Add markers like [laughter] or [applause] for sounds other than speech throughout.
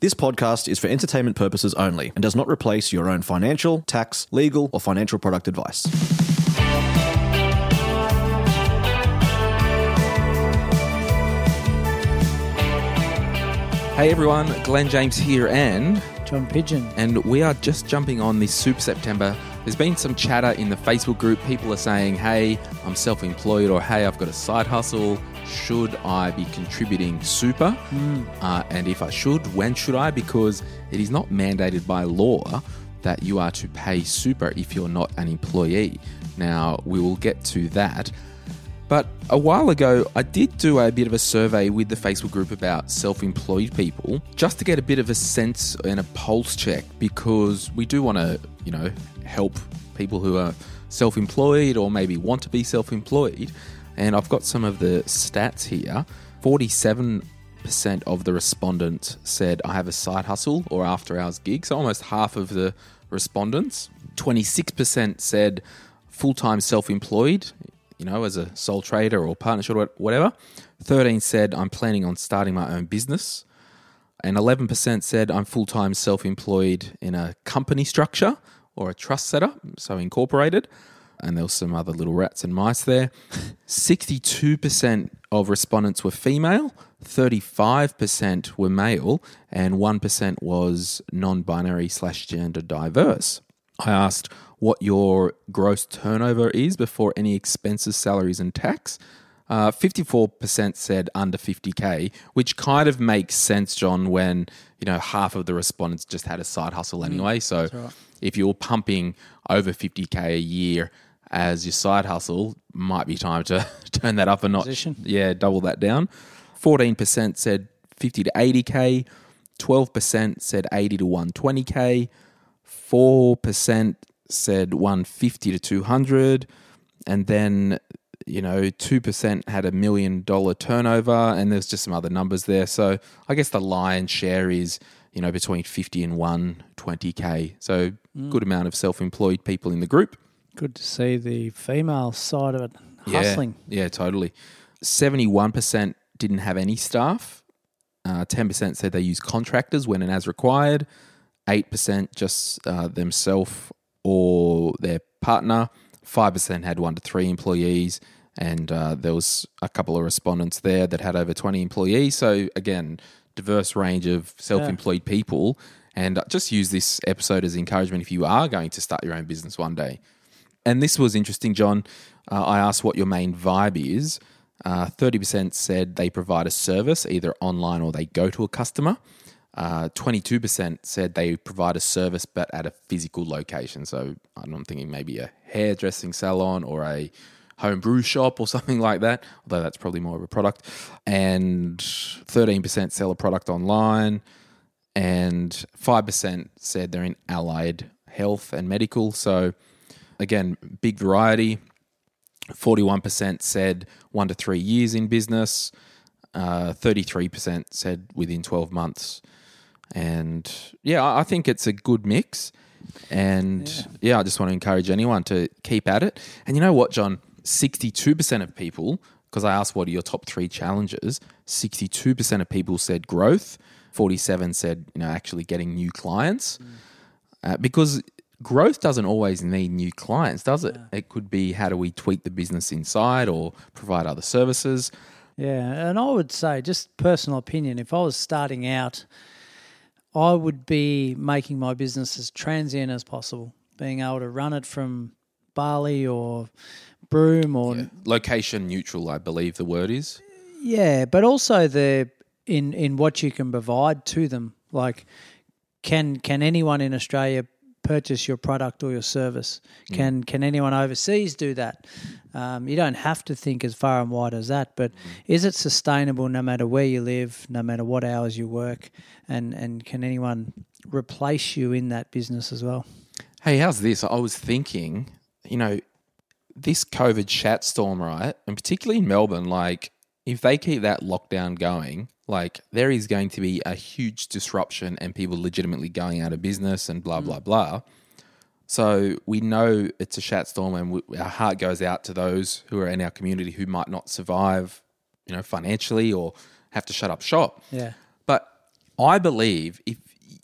This podcast is for entertainment purposes only and does not replace your own financial, tax, legal, or financial product advice. Hey everyone, Glen James here, and John Pidgeon. and we are just jumping on this Super September. There's been some chatter in the Facebook group. People are saying, "Hey, I'm self-employed," or "Hey, I've got a side hustle. Should I be contributing super? Uh, and if I should, when should I? Because it is not mandated by law that you are to pay super if you're not an employee. Now we will get to that. But a while ago, I did do a bit of a survey with the Facebook group about self employed people just to get a bit of a sense and a pulse check because we do want to, you know, help people who are self employed or maybe want to be self employed. And I've got some of the stats here 47% of the respondents said, I have a side hustle or after hours gig. So almost half of the respondents. 26% said full time self employed, you know, as a sole trader or partnership or whatever. 13 said, I'm planning on starting my own business. And 11% said, I'm full time self employed in a company structure or a trust setup, so incorporated. And there was some other little rats and mice there. 62% of respondents were female, 35% were male, and 1% was non binary slash gender diverse. I asked what your gross turnover is before any expenses, salaries, and tax. Uh, 54% said under 50k, which kind of makes sense, John, when you know half of the respondents just had a side hustle anyway. So if you're pumping over 50k a year as your side hustle, might be time to [laughs] turn that up a notch. Position. Yeah, double that down. 14% said 50 to 80k. 12% said 80 to 120k. 4% said 150 to 200 and then you know 2% had a million dollar turnover and there's just some other numbers there so i guess the lion's share is you know between 50 and 120k so mm. good amount of self-employed people in the group Good to see the female side of it hustling. yeah, yeah totally 71% didn't have any staff uh, 10% said they use contractors when and as required 8% just uh, themselves or their partner. 5% had one to three employees. And uh, there was a couple of respondents there that had over 20 employees. So, again, diverse range of self employed people. And just use this episode as encouragement if you are going to start your own business one day. And this was interesting, John. Uh, I asked what your main vibe is. Uh, 30% said they provide a service, either online or they go to a customer. Uh, 22% said they provide a service but at a physical location. So I'm thinking maybe a hairdressing salon or a home brew shop or [laughs] something like that, although that's probably more of a product. And 13% sell a product online. And 5% said they're in allied health and medical. So again, big variety. 41% said one to three years in business. Uh, 33% said within 12 months. And yeah, I think it's a good mix. And yeah. I just want to encourage anyone to keep at it. And you know what, John? 62% of people, because I asked what are your top three challenges, 62% of people said growth, 47 said, you know, actually getting new clients. Uh, because growth doesn't always need new clients, does it? It could be how do we tweak the business inside or provide other services. Yeah, and I would say, just personal opinion, if I was starting out, I would be making my business as transient as possible, being able to run it from Bali or Broome or Location neutral, I believe the word is. Yeah, but also the in in what you can provide to them. Like, can can anyone in Australia purchase your product or your service? Can can anyone overseas do that? Um, you don't have to think as far and wide as that, but is it sustainable no matter where you live, no matter what hours you work, and and can anyone replace you in that business as well? Hey, how's this? I was thinking, you know, this COVID chat storm, right? And particularly in Melbourne, like if they keep that lockdown going, like there is going to be a huge disruption and people legitimately going out of business and blah, mm. blah, blah. So we know it's a shat storm and we, our heart goes out to those who are in our community who might not survive, you know, financially or have to shut up shop. Yeah, But I believe if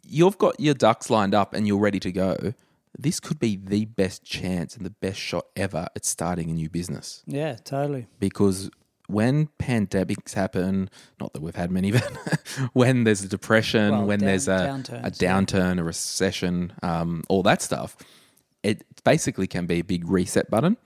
you've got your ducks lined up and you're ready to go, this could be the best chance and the best shot ever at starting a new business. yeah, totally. Because when pandemics happen, not that we've had many, [laughs] but when there's a depression, Well, when down- there's a, a downturns, yeah. downturn, a recession, um, all that stuff, it basically can be a big reset button.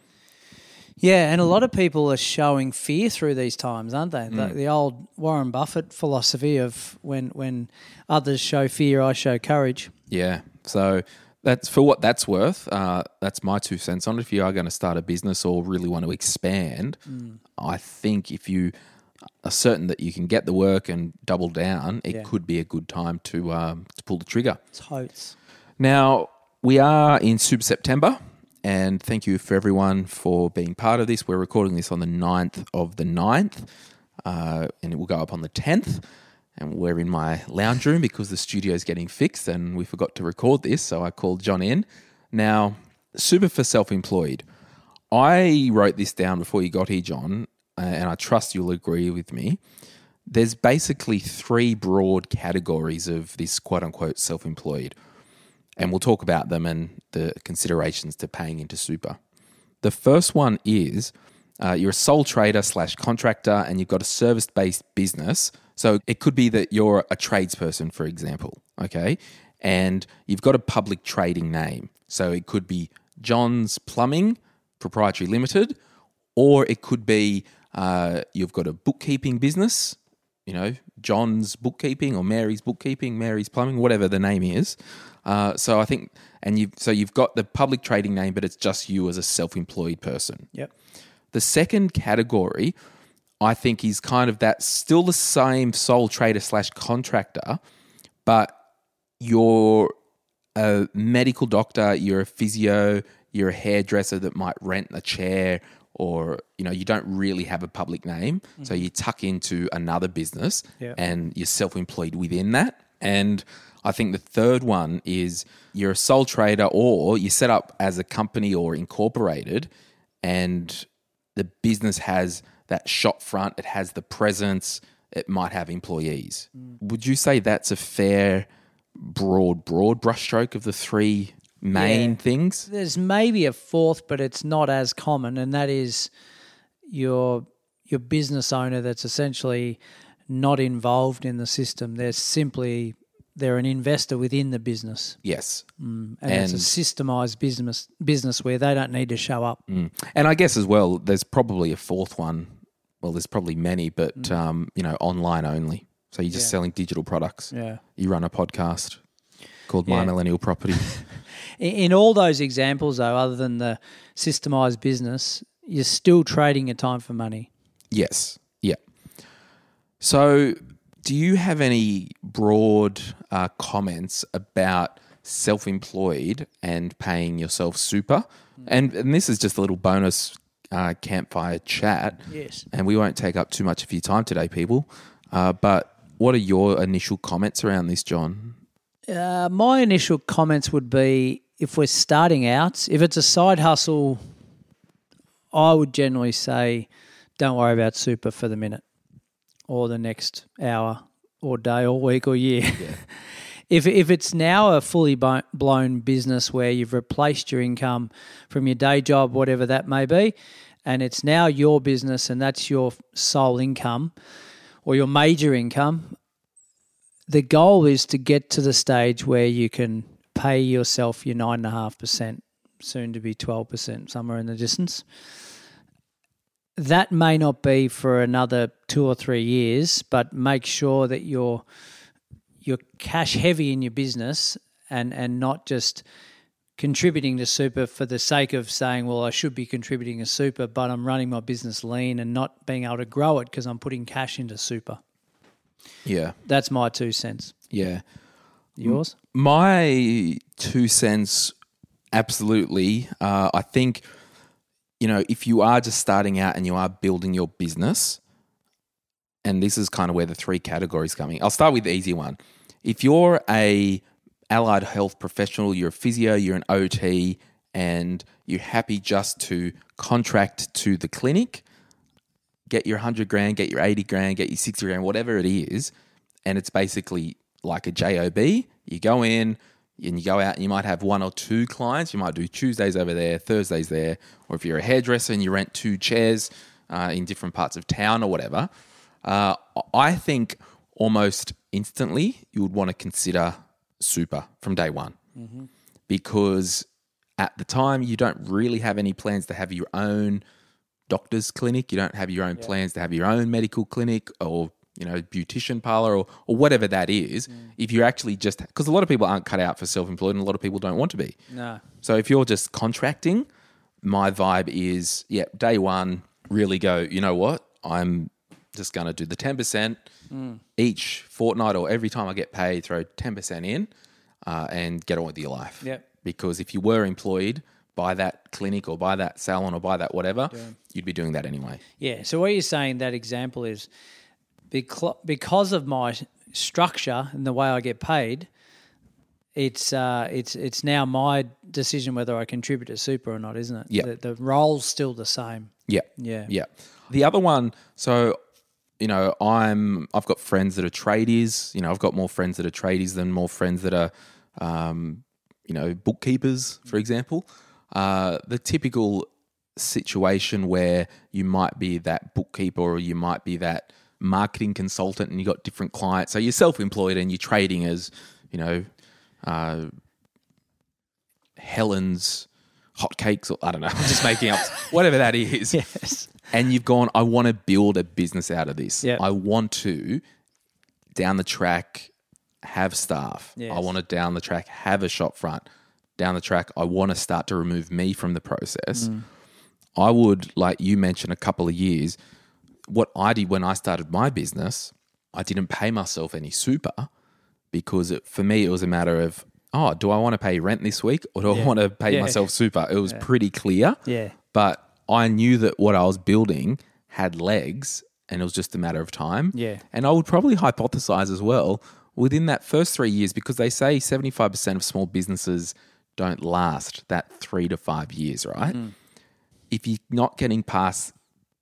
Yeah, and a lot of people are showing fear through these times, aren't they? Mm. The, the old Warren Buffett philosophy of when when others show fear, I show courage. Yeah. So that's for what that's worth. Uh, that's my two cents on it. If you are going to start a business or really want to expand, Mm. I think if you are certain that you can get the work and double down, it Yeah. could be a good time to um, to pull the trigger. Totes. Now, we are in Super September, and thank you for everyone for being part of this. We're recording this on the 9th of the 9th, uh, and it will go up on the 10th. And we're in my lounge room because the studio is getting fixed and we forgot to record this, so I called John in. Now, Super for Self Employed. I wrote this down before you got here, John, uh, and I trust you'll agree with me there's basically three broad categories of this quote unquote self employed. And we'll talk about them and the considerations to paying into super. The first one is uh, you're a sole trader slash contractor and you've got a service based business. So it could be that you're a tradesperson, for example, okay? And you've got a public trading name. So it could be John's Plumbing Proprietary Limited, or it could be uh, you've got a bookkeeping business, you know, John's bookkeeping or Mary's bookkeeping, Mary's plumbing, whatever the name is. Uh, so I think, and you've so you've got the public trading name, but it's just you as a self-employed person. Yep. The second category, I think, he's kind of that still the same sole trader slash contractor, but you're a medical doctor, you're a physio, you're a hairdresser that might rent a chair, or you know, you don't really have a public name, so mm-hmm. you tuck into another business Yeah. and you're self-employed within that. And I think the third one is you're a sole trader or you set up as a company or incorporated and the business has that shop front, it has the presence, it might have employees. Would you say that's a fair, broad, broad brushstroke of the three main Yeah. things? There's maybe a fourth, but it's not as common, and that is your your business owner that's essentially not involved in the system. They're simply they're an investor within the business, Yes. and, it's a And- systemized business business where they don't need to show up. Mm. And I guess as well, there's probably a fourth one. Well, there's probably many, but um, you know, online only. So you're just Yeah. selling digital products. Yeah. You run a podcast called My Millennial Property. [laughs] In, in all those examples, though, other than the systemized business, you're still trading your time for money. yes. Yeah. So, do you have any broad uh, comments about self-employed and paying yourself super? And and this is just a little bonus uh, campfire chat. Yes. And we won't take up too much of your time today, people. Uh, but what are your initial comments around this, John? Uh, my initial comments would be if we're starting out, if it's a side hustle, I would generally say don't worry about super for the minute or the next hour or day or week or year. [laughs] if, if it's now a fully blown business where you've replaced your income from your day job, whatever that may be, and it's now your business and that's your sole income or your major income, the goal is to get to the stage where you can pay yourself your nine and a half percent, soon to be twelve percent, somewhere in the distance. That may not be for another two or three years, but make sure that you're you're cash heavy in your business and and not just contributing to super for the sake of saying, well, I should be contributing to super, but I'm running my business lean and not being able to grow it because I'm putting cash into super. Yeah. That's my two cents. Yeah. Yours? My two cents, absolutely. Uh, I think, you know, if you are just starting out and you are building your business, and this is kind of where the three categories coming. I'll start with the easy one. If you're a allied health professional, you're a physio, you're an OT, and you're happy just to contract to the clinic, get your 100 grand, get your 80 grand, get your 60 grand, whatever it is, and it's basically like a JOB. You go in and you go out and you might have one or two clients. You might do Tuesdays over there, Thursdays there, or if you're a hairdresser and you rent two chairs uh, in different parts of town or whatever. Uh, I think almost instantly you would want to consider super from day one mm-hmm. because at the time you don't really have any plans to have your own doctor's clinic. You don't have your own plans to have your own medical clinic or you know beautician parlor or, or whatever that is. Mm. If you're actually just because a lot of people aren't cut out for self-employed and a lot of people don't want to be. No. So if you're just contracting, my vibe is yeah, day one, really go, you know what? I'm just going to do the 10% each fortnight or every time I get paid, throw 10% in uh, and get on with your life. Yep. Because if you were employed by that clinic or by that salon or by that whatever, you'd be doing that anyway. Yeah. So what you're saying that example is because of my structure and the way I get paid, it's uh, it's it's now my decision whether I contribute to super or not, isn't it? Yeah. The, the role's still the same. Yeah. Yeah. Yeah. The other one, so you know, I'm I've got friends that are tradies. You know, I've got more friends that are tradies than more friends that are, um, you know, bookkeepers, for example. Uh, the typical situation where you might be that bookkeeper or you might be that marketing consultant and you got different clients. So you're self-employed and you're trading as, you know, uh, Helen's hotcakes or I don't know, [laughs] I'm just making up [laughs] whatever that is Yes. And you've gone, I want to build a business out of this. Yeah. I want to down the track have staff. I want to down the track have a shop front. Down the track, I want to start to remove me from the process. Mm. I would, like you mentioned a couple of years, what I did when I started my business, I didn't pay myself any super because it, for me, it was a matter of, oh, do I want to pay rent this week or do I want to pay Yeah. myself super? It was pretty clear Yeah. but I knew that what I was building had legs and it was just a matter of time. Yeah. And I would probably hypothesize as well within that first three years, because they say 75% of small businesses don't last that three to five years, right? Mm. If you're not getting past,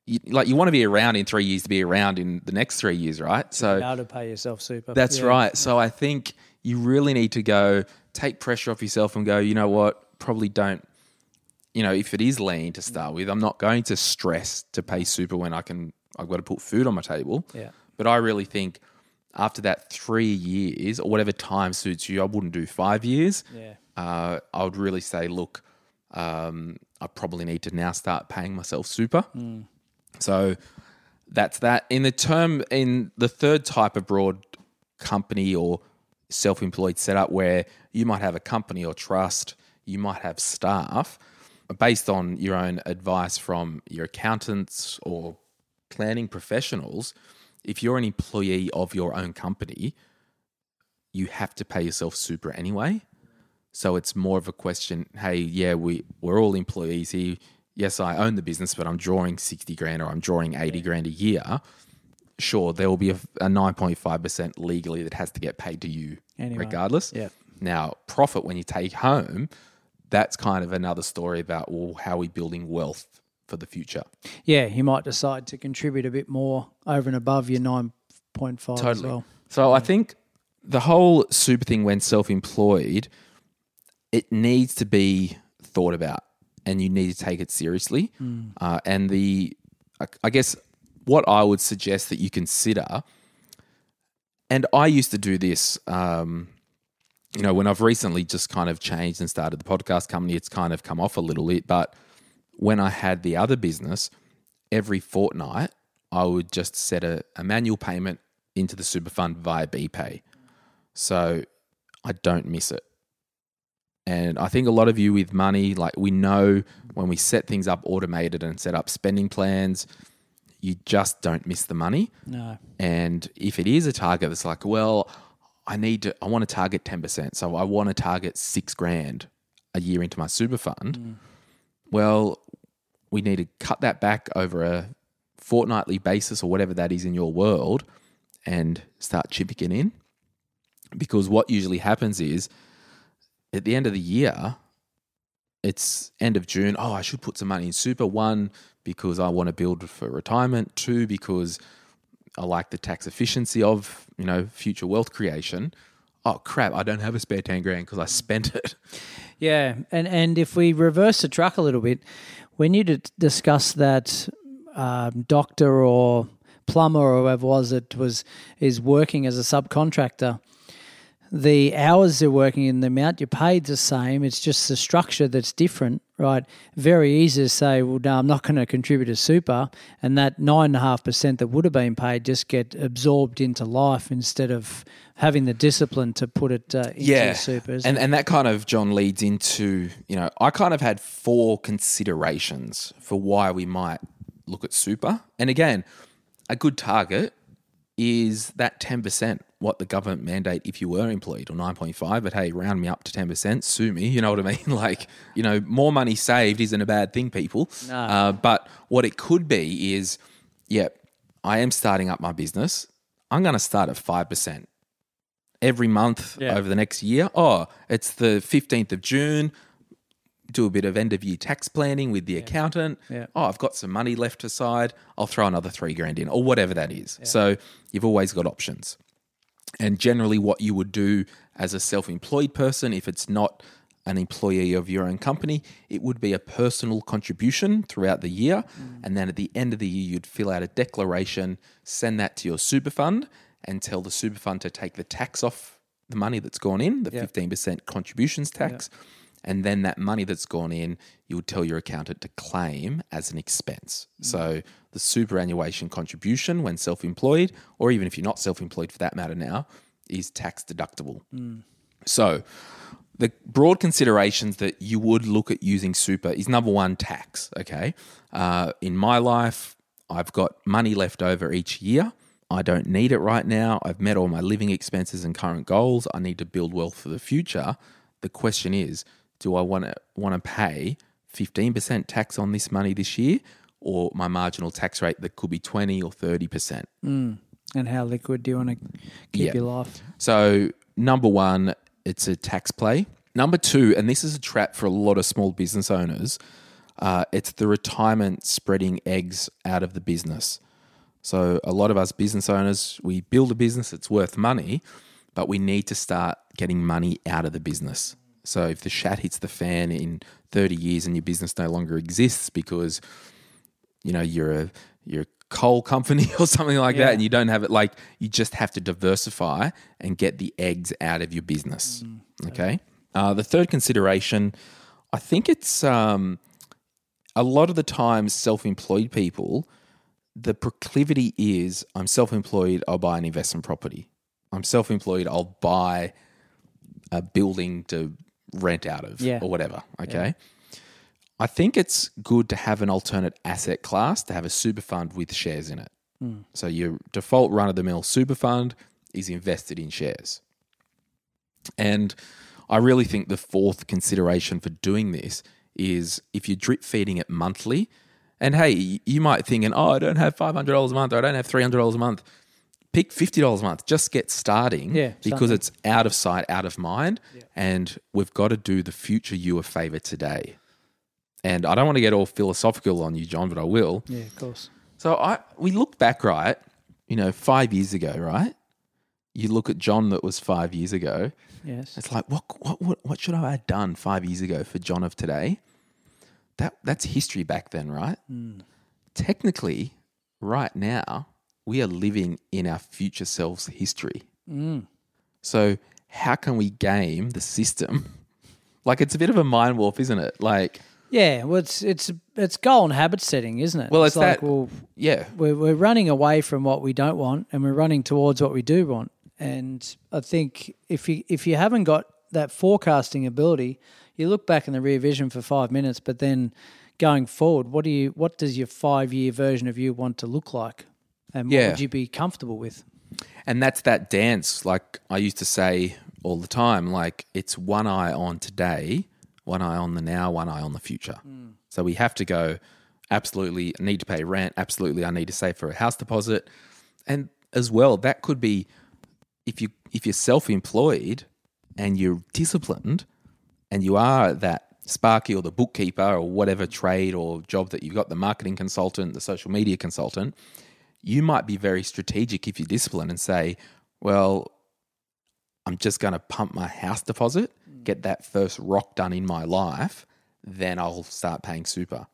you, like you want to be around in three years to be around in the next three years, right? So able to pay yourself super. that's Yeah. right. So I think you really need to go take pressure off yourself and go, you know what? Probably don't, you know, if it is lean to start with, I'm not going to stress to pay super when I can, I've got to put food on my table. Yeah. But I really think after that three years or whatever time suits you, I wouldn't do five years. Yeah. Uh, I would really say, look, um, I probably need to now start paying myself super. So that's that. In the term, in the third type of broad company or self employed setup where you might have a company or trust, you might have staff based on your own advice from your accountants or planning professionals. If you're an employee of your own company, you have to pay yourself super anyway. So it's more of a question, hey, yeah, we, we're all employees here. Yes, I own the business, but I'm drawing 60 grand or I'm drawing 80 grand a year. Sure, there will be a, a 9.5% legally that has to get paid to you Anyway, regardless. yeah. Now, profit when you take home, that's kind of another story about, well, how are we building wealth for the future? Yeah, you might decide to contribute a bit more over and above your 9.5 as Totally. well. So I think the whole super thing when self-employed, it needs to be thought about, and you need to take it seriously. Uh, and the, I- I guess, what I would suggest that you consider, and I used to do this. Um, you know, when I've recently just kind of changed and started the podcast company, it's kind of come off a little bit. But when I had the other business, every fortnight I would just set a, a manual payment into the super fund via BPay. So I don't miss it. And I think a lot of you with money, like we know when we set things up automated and set up spending plans, you just don't miss the money. No. And if it is a target that's like, well, I need to, I want to target 10%. So I want to target six grand a year into my super fund. Mm. Well, we need to cut that back over a fortnightly basis or whatever that is in your world and start chipping it in. Because what usually happens is at the end of the year, it's end of June. Oh, I should put some money in super. One, because I want to build for retirement. Two, because I like the tax efficiency of, you know, future wealth creation. Oh crap, I don't have a spare 10 grand because I spent it. Yeah, and and if we reverse the truck a little bit, when you d- discuss that um, doctor or plumber or whoever it was that was is working as a subcontractor, the hours they're working and the amount you're paid the same. It's just the structure that's different, right? Very easy to say, well, no, I'm not going to contribute to super, and that nine and a half percent that would have been paid just get absorbed into life instead of having the discipline to put it uh, into yeah. super. and it? and that kind of John leads into you know I kind of had four considerations for why we might look at super. And again, a good target is that ten percent what the government mandate if you were employed or nine point five. But hey, round me up to ten percent, sue me. You know what I mean? [laughs] Like you know, more money saved isn't a bad thing, people. No. Uh, but what it could be is, yeah, I am starting up my business. I'm going to start at five percent every month Yeah. over the next year. Oh, it's the 15th of June. Do a bit of end of year tax planning with the accountant. Yeah. Oh, I've got some money left aside. I'll throw another three grand in, or whatever that is. So you've always got options. And generally, what you would do as a self employed person, if it's not an employee of your own company, it would be a personal contribution throughout the year. Mm. And then at the end of the year, you'd fill out a declaration, send that to your super fund, and tell the super fund to take the tax off the money that's gone in, the 15% contributions tax. And then that money that's gone in, you would tell your accountant to claim as an expense. So the superannuation contribution when self employed, or even if you're not self employed for that matter now, is tax deductible. So, the broad considerations that you would look at using super is number one, tax. Okay. Uh, in my life, I've got money left over each year. I don't need it right now. I've met all my living expenses and current goals. I need to build wealth for the future. The question is, do I want to want to pay 15% tax on this money this year or my marginal tax rate that could be 20 or 30%? and how liquid do you want to keep Yeah. your life? So, number one, it's a tax play. Number two, and this is a trap for a lot of small business owners, uh, it's the retirement spreading eggs out of the business. So, a lot of us business owners, we build a business, it's worth money, but we need to start getting money out of the business. So, if the shat hits the fan in 30 years and your business no longer exists because you know you're a you're a coal company [laughs] or something like Yeah. that and you don't have it like you just have to diversify and get the eggs out of your business. Okay. Uh, the third consideration i think it's um, a lot of the times self-employed people the proclivity is i'm self-employed i'll buy an investment property. I'm self-employed i'll buy a building to rent out of Yeah. or whatever okay I think it's good to have an alternate asset class to have a super fund with shares in it. Hmm. So your default run of the mill super fund is invested in shares. And I really think the fourth consideration for doing this is if you're drip feeding it monthly, and hey, you might think, oh, I don't have $500 a month or I don't have $300 a month. Pick $50 a month. Just get starting Yeah, because something. it's out of sight, out of mind. And we've got to do the future you a favor today. And I don't want to get all philosophical on you, John, but I will. Yeah, of course. So I we look back, right? You know, five years ago, right? You look at John that was five years ago. Yes. It's like, what what what, what should I have done five years ago for John of today? That that's history back then, right? Hmm. Technically, right now, we are living in our future selves' history. Mm. So how can we game the system? [laughs] Like it's a bit of a mind warp, isn't it? Like, Yeah, well, it's it's it's goal and habit setting, isn't it? Well, it's like, that- well, yeah, we're we're running away from what we don't want, and we're running towards what we do want. And I think if you if you haven't got that forecasting ability. You look back in the rear vision for five minutes, but then going forward, what do you what does your five year version of you want to look like? And what Yeah. would you be comfortable with? And that's that dance, like I used to say all the time, like it's one eye on today, one eye on the now, one eye on the future. Mm. So we have to go, absolutely, I need to pay rent, absolutely, I need to save for a house deposit. And as well, that could be if you if you're self-employed and you're disciplined and you are that Sparky or the bookkeeper or whatever trade or job that you've got, the marketing consultant, the social media consultant, you might be very strategic if you're disciplined and say, well, I'm just going to pump my house deposit, get that first rock done in my life, then I'll start paying super.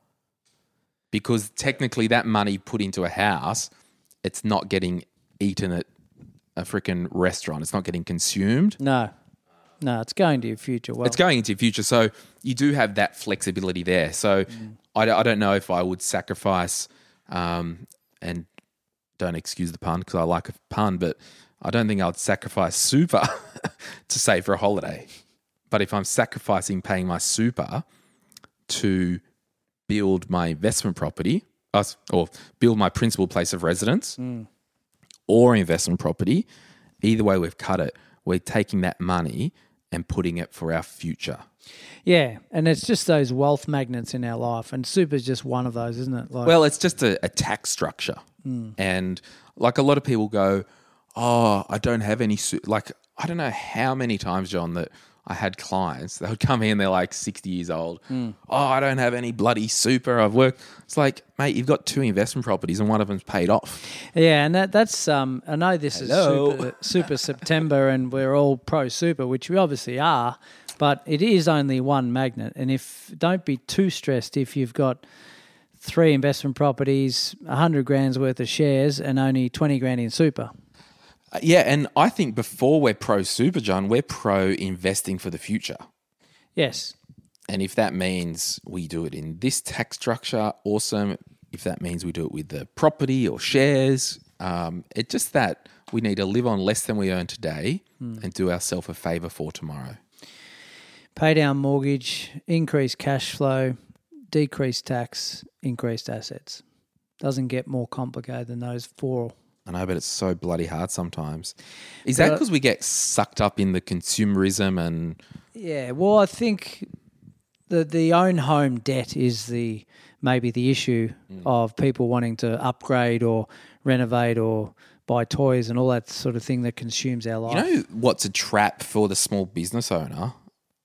Because technically, that money put into a house, it's not getting eaten at a freaking restaurant. It's not getting consumed. No, no, it's going to your future. Well, It's going into your future. So you do have that flexibility there. So I, I don't know if I would sacrifice, um, and don't excuse the pun because I like a pun, but I don't think I'd sacrifice super [laughs] to save for a holiday. But if I'm sacrificing paying my super to build my investment property, or build my principal place of residence mm. or investment property, either way we've cut it. We're taking that money and putting it for our future. yeah, and it's just those wealth magnets in our life, and super is just one of those, isn't it? Like, Well, it's just a, a tax structure. Hmm. And like a lot of people go, Oh, I don't have any, su-. like, I don't know how many times, John, that I had clients that would come in, they're like 60 years old. Oh, I don't have any bloody super. I've worked. It's like, mate, you've got two investment properties and one of them's paid off. Yeah, and that that's um I know this Hello. is super, super September and we're all pro super, which we obviously are, but it is only one magnet. And if don't be too stressed if you've got three investment properties, a hundred grand's worth of shares, and only twenty grand in super. Uh, yeah. And I think before we're pro super, John, we're pro investing for the future. Yes. And if that means we do it in this tax structure, awesome. If that means we do it with the property or shares, um, it's just that we need to live on less than we earn today and do ourselves a favor for tomorrow. Pay down mortgage, increase cash flow, decrease tax, increased assets. Doesn't get more complicated than those four. I know, but it's so bloody hard sometimes. Is that because we get sucked up in the consumerism and Yeah, well, I think the the own home debt is the maybe the issue of people wanting to upgrade or renovate or buy toys and all that sort of thing that consumes our life. You know what's a trap for the small business owner?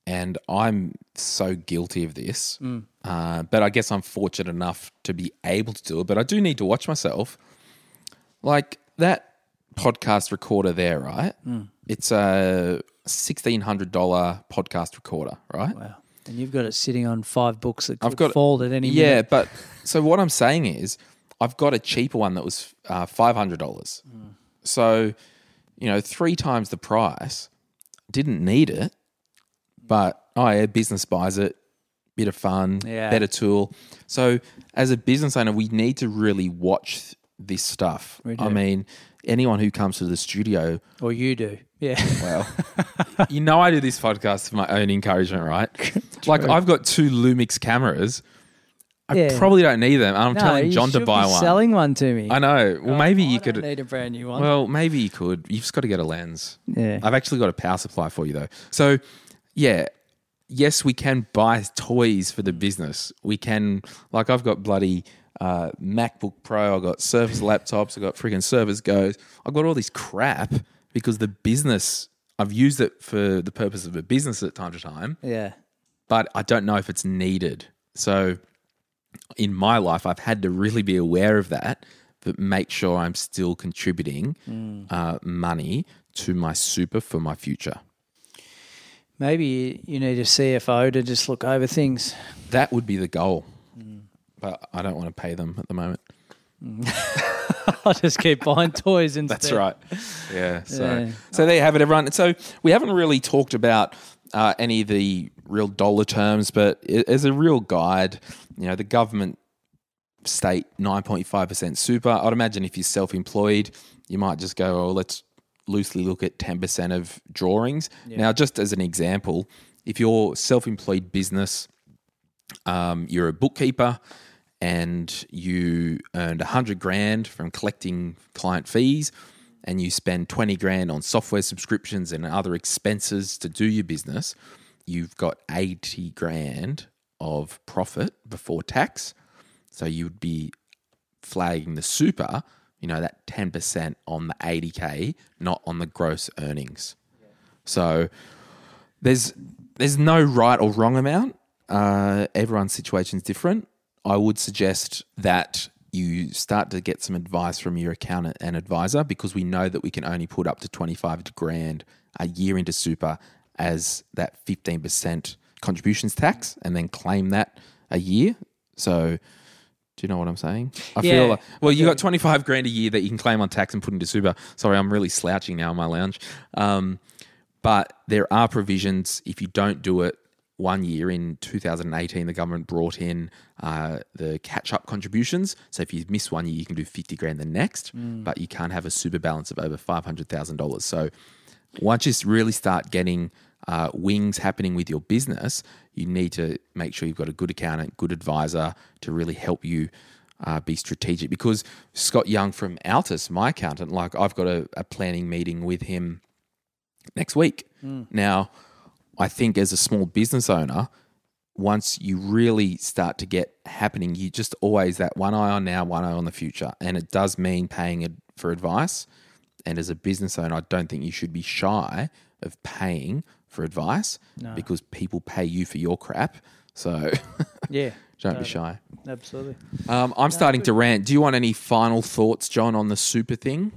And I'm so guilty of this. Uh, but I guess I'm fortunate enough to be able to do it. But I do need to watch myself. Like that podcast recorder there, right? It's a $1,600 podcast recorder, right? wow. And you've got it sitting on five books that could I've got fall at any Yeah, minute. but so what I'm saying is, I've got a cheaper one that was uh, five hundred dollars. So, you know, three times the price. Didn't need it, but oh yeah, business buys it. Bit of fun, Yeah. better tool. So, as a business owner, we need to really watch this stuff. I mean, anyone who comes to the studio, Or you do. Yeah. [laughs] well, you know, I do this podcast for my own encouragement, right? [laughs] like, I've got two Lumix cameras. I Yeah. probably don't need them. And I'm telling John to buy be one. selling one to me. I know. Well, oh, maybe I you could. need a brand new one. Well, maybe you could. You've just got to get a lens. yeah. I've actually got a power supply for you though. So, yeah, yes, we can buy toys for the business. We can, like, I've got bloody uh, MacBook Pro. I've got Surface laptops. I've got freaking Surface Goes. I've got all this crap because the business. I've used it for the purpose of a business at time to time, yeah. but I don't know if it's needed. So, in my life, I've had to really be aware of that, but make sure I'm still contributing uh, money to my super for my future. Maybe you need a CFO to just look over things. That would be the goal, but I don't want to pay them at the moment. [laughs] I'll just keep buying toys [laughs] instead. That's right. Yeah. So, Yeah. so there you have it, everyone. So we haven't really talked about uh, any of the real dollar terms, but as a real guide, you know, the government state 9.5% super. I'd imagine if you're self employed, you might just go, oh, let's loosely look at 10% of drawings. Now, just as an example, if you're self-employed business, um, you're a bookkeeper and you earned 100 grand from collecting client fees and you spend 20 grand on software subscriptions and other expenses to do your business, you've got 80 grand of profit before tax. So you would be flagging the super, you know, that 10% on the 80K, not on the gross earnings. So there's there's no right or wrong amount. Uh, everyone's situation is different. I would suggest that you start to get some advice from your accountant and advisor because we know that we can only put up to 25 grand a year into super as that 15% contributions tax and then claim that a year. So do you know what I'm saying? I Yeah. feel like, well, you got 25 grand a year that you can claim on tax and put into super. Sorry, I'm really slouching now in my lounge. Um, but there are provisions if you don't do it one year in 2018 the government brought in uh, the catch-up contributions. So if you miss one year you can do 50 grand the next but you can't have a super balance of over $500000 so once you really start getting uh, wings happening with your business you need to make sure you've got a good accountant good advisor to really help you uh, be strategic. Because scott young from altus my accountant like i've got a, a planning meeting with him next week. Now, I think as a small business owner, once you really start to get happening, you just always that one eye on now, one eye on the future. And it does mean paying it for advice. And as a business owner, I don't think you should be shy of paying for advice because people pay you for your crap. So [laughs] Yeah, don't be shy. absolutely. Um, I'm starting to rant. Do you want any final thoughts, John, on the super thing?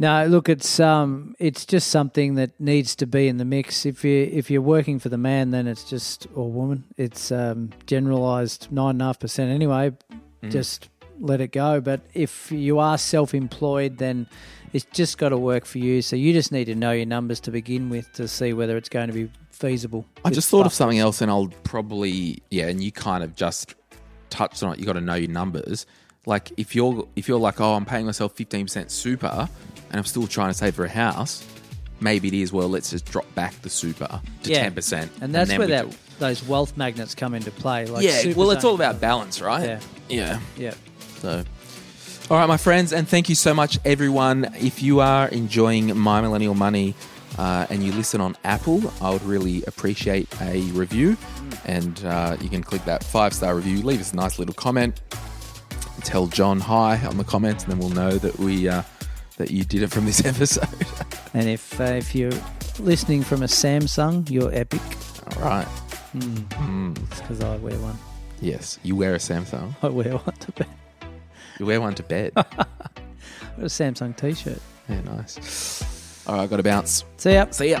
No, look, it's um, it's just something that needs to be in the mix. If you if you're working for the man, then it's just or woman. It's um, generalised nine and a half percent anyway. Just let it go. But if you are self-employed, then it's just got to work for you. So you just need to know your numbers to begin with to see whether it's going to be feasible. I just thought of something else, and I'll probably yeah. And you kind of just touched on it. You got to know your numbers. Like if you're if you're like, oh, I'm paying myself fifteen percent super, and I'm still trying to save for a house. Maybe it is. Well, let's just drop back the super to Yeah. ten percent, and that's then where we that do- those wealth magnets come into play. Like yeah. super Well, it's all zone. about balance, right? Yeah. Yeah. Yeah. So, all right, my friends, and thank you so much, everyone. If you are enjoying My Millennial Money uh, and you listen on Apple, I would really appreciate a review. And uh, you can click that five star review, leave us a nice little comment, tell John hi on the comments, and then we'll know that we uh, that you did it from this [laughs] episode. And if uh, if you're listening from a Samsung, you're epic. all right. because I wear one. Yes, you wear a Samsung. I wear one to bed. You wear one to bed. [laughs] I've got a Samsung T-shirt. yeah, nice. All right, I got to bounce. See ya. See ya.